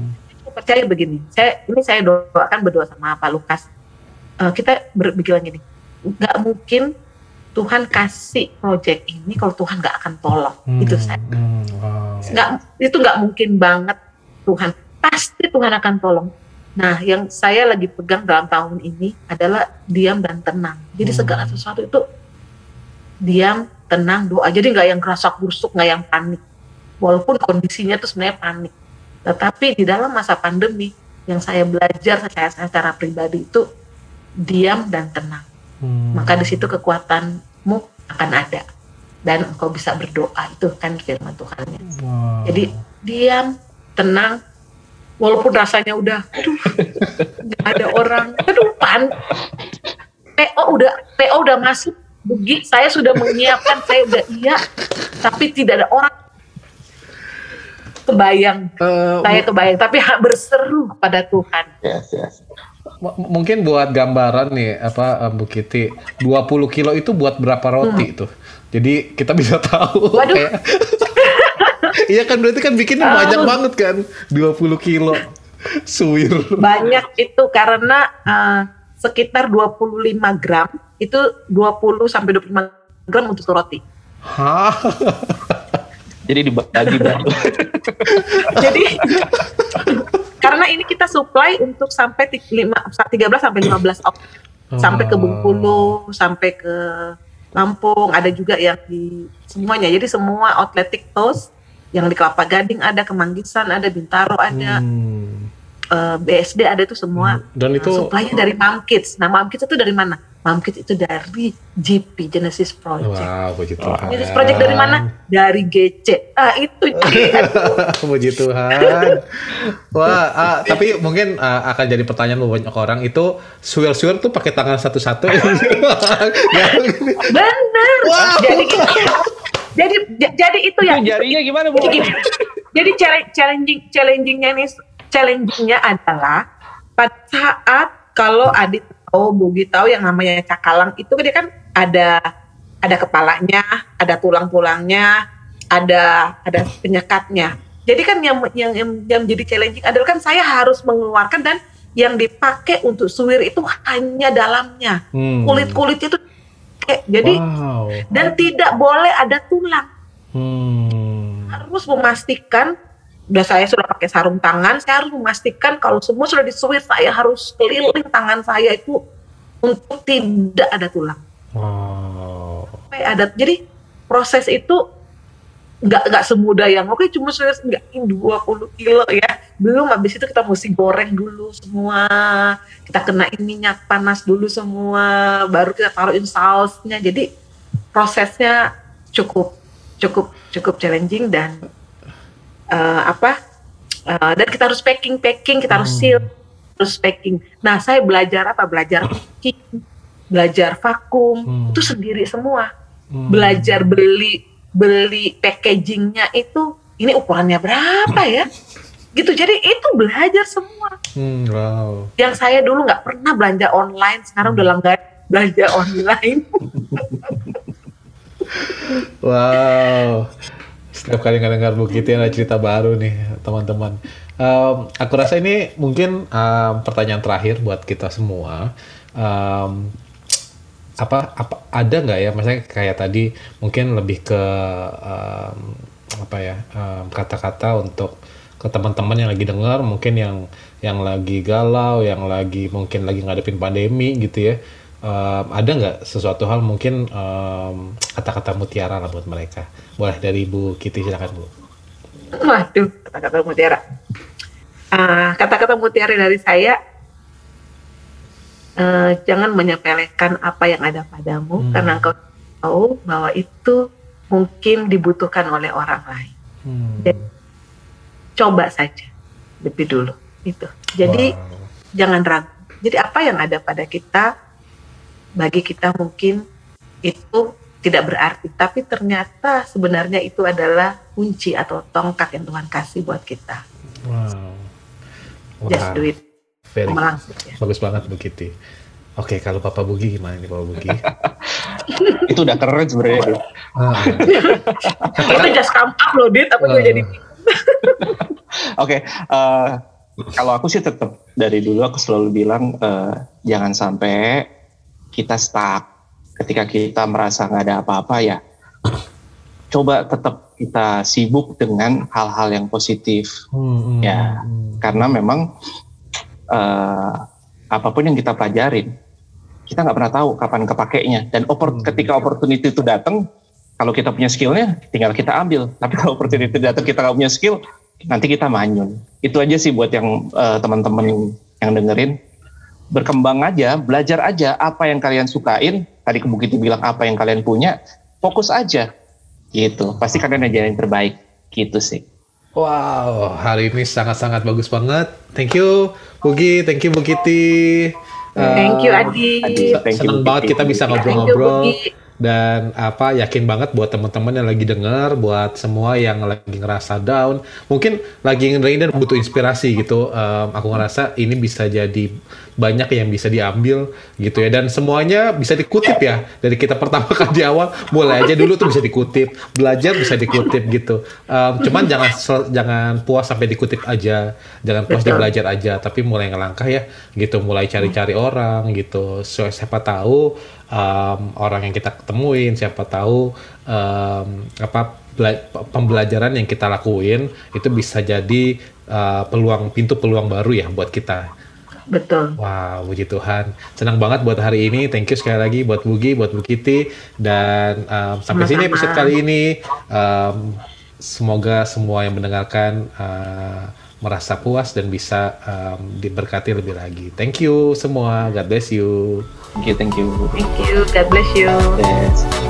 Percaya begini saya ini saya doakan berdoa sama Pak Lukas. Eh, kita berbilang gini nggak mungkin Tuhan kasih project ini kalau Tuhan nggak akan tolong. Hmm, itu saya. hmm, wow. nggak itu nggak mungkin banget Tuhan. Pasti Tuhan akan tolong. Nah yang saya lagi pegang dalam tahun ini adalah diam dan tenang. Jadi Hmm. segala sesuatu itu diam tenang doa. Jadi nggak yang kerasak busuk nggak yang panik. Walaupun kondisinya itu sebenarnya panik tetapi di dalam masa pandemi yang saya belajar saya secara pribadi itu diam dan tenang. Hmm. maka di situ kekuatanmu akan ada. Dan engkau bisa berdoa. Itu kan firman Tuhan. Wow. jadi diam, tenang, walaupun rasanya udah, aduh, nggak ada orang, aduh pan, PO udah PO udah masuk, Bugi, saya sudah menyiapkan, saya udah iya, tapi tidak ada orang kebayang, Eh, saya kebayang, tapi berseru pada Tuhan. Yes, yes. M- mungkin buat gambaran nih apa eh, Bu Kiti 20 kilo itu buat berapa roti tuh jadi kita bisa [LAUGHS] tahu Hmm. Waduh. kayak [LAUGHS] iya kan berarti kan bikinnya banyak Ah. banget kan 20 kilo Suwir. Banyak itu karena uh, sekitar 25 gram itu 20 sampai 25 gram untuk roti. Hah? [LAUGHS] Jadi dibagi bagi. [LAUGHS] Jadi karena ini kita supply untuk sampai 13 sampai 15 outlet. Sampai ke Bengkulu, sampai ke Lampung, ada juga yang di semuanya. Jadi semua outlet TikTok yang di Kelapa Gading ada, Kemanggisan ada, Bintaro ada. Hmm uh, eh, BSD ada itu semua. Dan itu supply dari Mom Kids. Nah, Mom Kids itu dari mana? Mom Kids itu dari GP Genesis Project. Wow, puji Tuhan. Genesis Project dari mana? Dari GC. Ah, itu. [LAUGHS] puji Tuhan. Wah, uh, tapi mungkin uh, akan jadi pertanyaan banyak orang itu swear-swear tuh pakai tangan satu-satu. [LAUGHS] Benar. Wow. Jadi jadi jadi itu ya. Jarinya gimana, Bu? Jadi, jadi challenging challengingnya nih challenge-nya adalah pada saat kalau Adit tahu, Bugi tahu yang namanya cakalang itu dia kan ada ada kepalanya, ada tulang-tulangnya, ada ada penyekatnya. Jadi kan yang yang yang, yang menjadi challenging adalah kan saya harus mengeluarkan dan yang dipakai untuk suwir itu hanya dalamnya. Hmm. Kulit-kulit itu jadi wow. dan tidak boleh ada tulang. Hmm. Harus memastikan udah saya sudah pakai sarung tangan, saya harus memastikan kalau semua sudah disuir, saya harus keliling tangan saya itu untuk tidak ada tulang. Wow. Ada, jadi proses itu nggak nggak semudah yang oke okay, cuma sudah nggak 20 kilo ya belum habis itu kita mesti goreng dulu semua kita kenain minyak panas dulu semua baru kita taruhin sausnya jadi prosesnya cukup cukup cukup challenging dan uh, apa uh, dan kita harus packing packing kita harus hmm. seal terus packing nah saya belajar apa belajar packing belajar vakum hmm. itu sendiri semua hmm. belajar beli beli packagingnya itu ini ukurannya berapa ya gitu jadi itu belajar semua hmm, wow. yang saya dulu nggak pernah belanja online sekarang hmm. udah langganan belanja [LAUGHS] online wow setiap kali ngedengar Bu Kitty ada cerita baru nih teman-teman. Um, aku rasa ini mungkin um, pertanyaan terakhir buat kita semua. Um, apa apa ada nggak ya, misalnya kayak tadi mungkin lebih ke um, apa ya kata-kata um, untuk ke teman-teman yang lagi dengar, mungkin yang yang lagi galau, yang lagi mungkin lagi ngadepin pandemi gitu ya um, ada nggak sesuatu hal mungkin kata-kata um, mutiara lah buat mereka? Boleh dari Bu Kitty silakan Bu. Waduh, kata-kata mutiara. Uh, kata-kata mutiara dari saya, uh, jangan menyepelekan apa yang ada padamu hmm. karena engkau tahu bahwa itu mungkin dibutuhkan oleh orang lain. Hmm. Jadi, coba saja lebih dulu itu. Jadi wow. jangan ragu. Jadi apa yang ada pada kita bagi kita mungkin itu tidak berarti, tapi ternyata sebenarnya itu adalah kunci atau tongkat yang Tuhan kasih buat kita. Wow. wow. Just do it. Very ya. Bagus banget Bu Kitty. Oke, kalau Papa Bugi gimana nih Papa Bugi? [LAUGHS] itu udah keren sebenarnya. Ah. itu just come up loh, Dit. Apa uh. jadi? [LAUGHS] Oke, okay, uh, eh, kalau aku sih tetap dari dulu aku selalu bilang uh, jangan sampai kita stuck, ketika kita merasa nggak ada apa-apa ya, coba tetap kita sibuk dengan hal-hal yang positif, hmm, ya, hmm. karena memang uh, apa pun yang kita pelajarin, kita nggak pernah tahu kapan kepakainya dan oppor hmm. ketika opportunity itu datang, kalau kita punya skillnya, tinggal kita ambil. [LAUGHS] Tapi kalau opportunity datang kita nggak punya skill, nanti kita manyun. Itu aja sih buat yang uh, teman-teman yang dengerin berkembang aja, belajar aja apa yang kalian sukain. Tadi begitu bilang apa yang kalian punya, fokus aja. Gitu. Pasti kalian aja yang terbaik. Gitu sih. Wow, hari ini sangat-sangat bagus banget. Thank you, Bugi. Thank you, Bukiti. Thank you, Adi. Adi Senang banget kita bisa ngobrol-ngobrol dan apa yakin banget buat teman-teman yang lagi dengar buat semua yang lagi ngerasa down mungkin lagi ngerain dan butuh inspirasi gitu um, aku ngerasa ini bisa jadi banyak yang bisa diambil gitu ya. Dan semuanya bisa dikutip ya. Dari kita pertama [LAUGHS] kali di awal mulai aja dulu tuh bisa dikutip. Belajar bisa dikutip gitu. Um, cuman jangan jangan puas sampai dikutip aja. Jangan puas di belajar aja tapi mulai ngelangkah ya gitu. Mulai cari-cari orang gitu. So, siapa tahu um, orang yang kita ketemuin siapa tahu um, apa pembelajaran yang kita lakuin itu bisa jadi uh, peluang pintu peluang baru ya buat kita. Betul. Wow, puji Tuhan. Senang banget buat hari ini. Thank you sekali lagi buat Bugi, buat Bu Kitty. Dan um, sampai Sama-sama. sini episode kali ini. Um, semoga semua yang mendengarkan uh, merasa puas dan bisa um, diberkati lebih lagi. Thank you semua. God bless you. Thank you, thank you. Thank you. God bless you. Yes.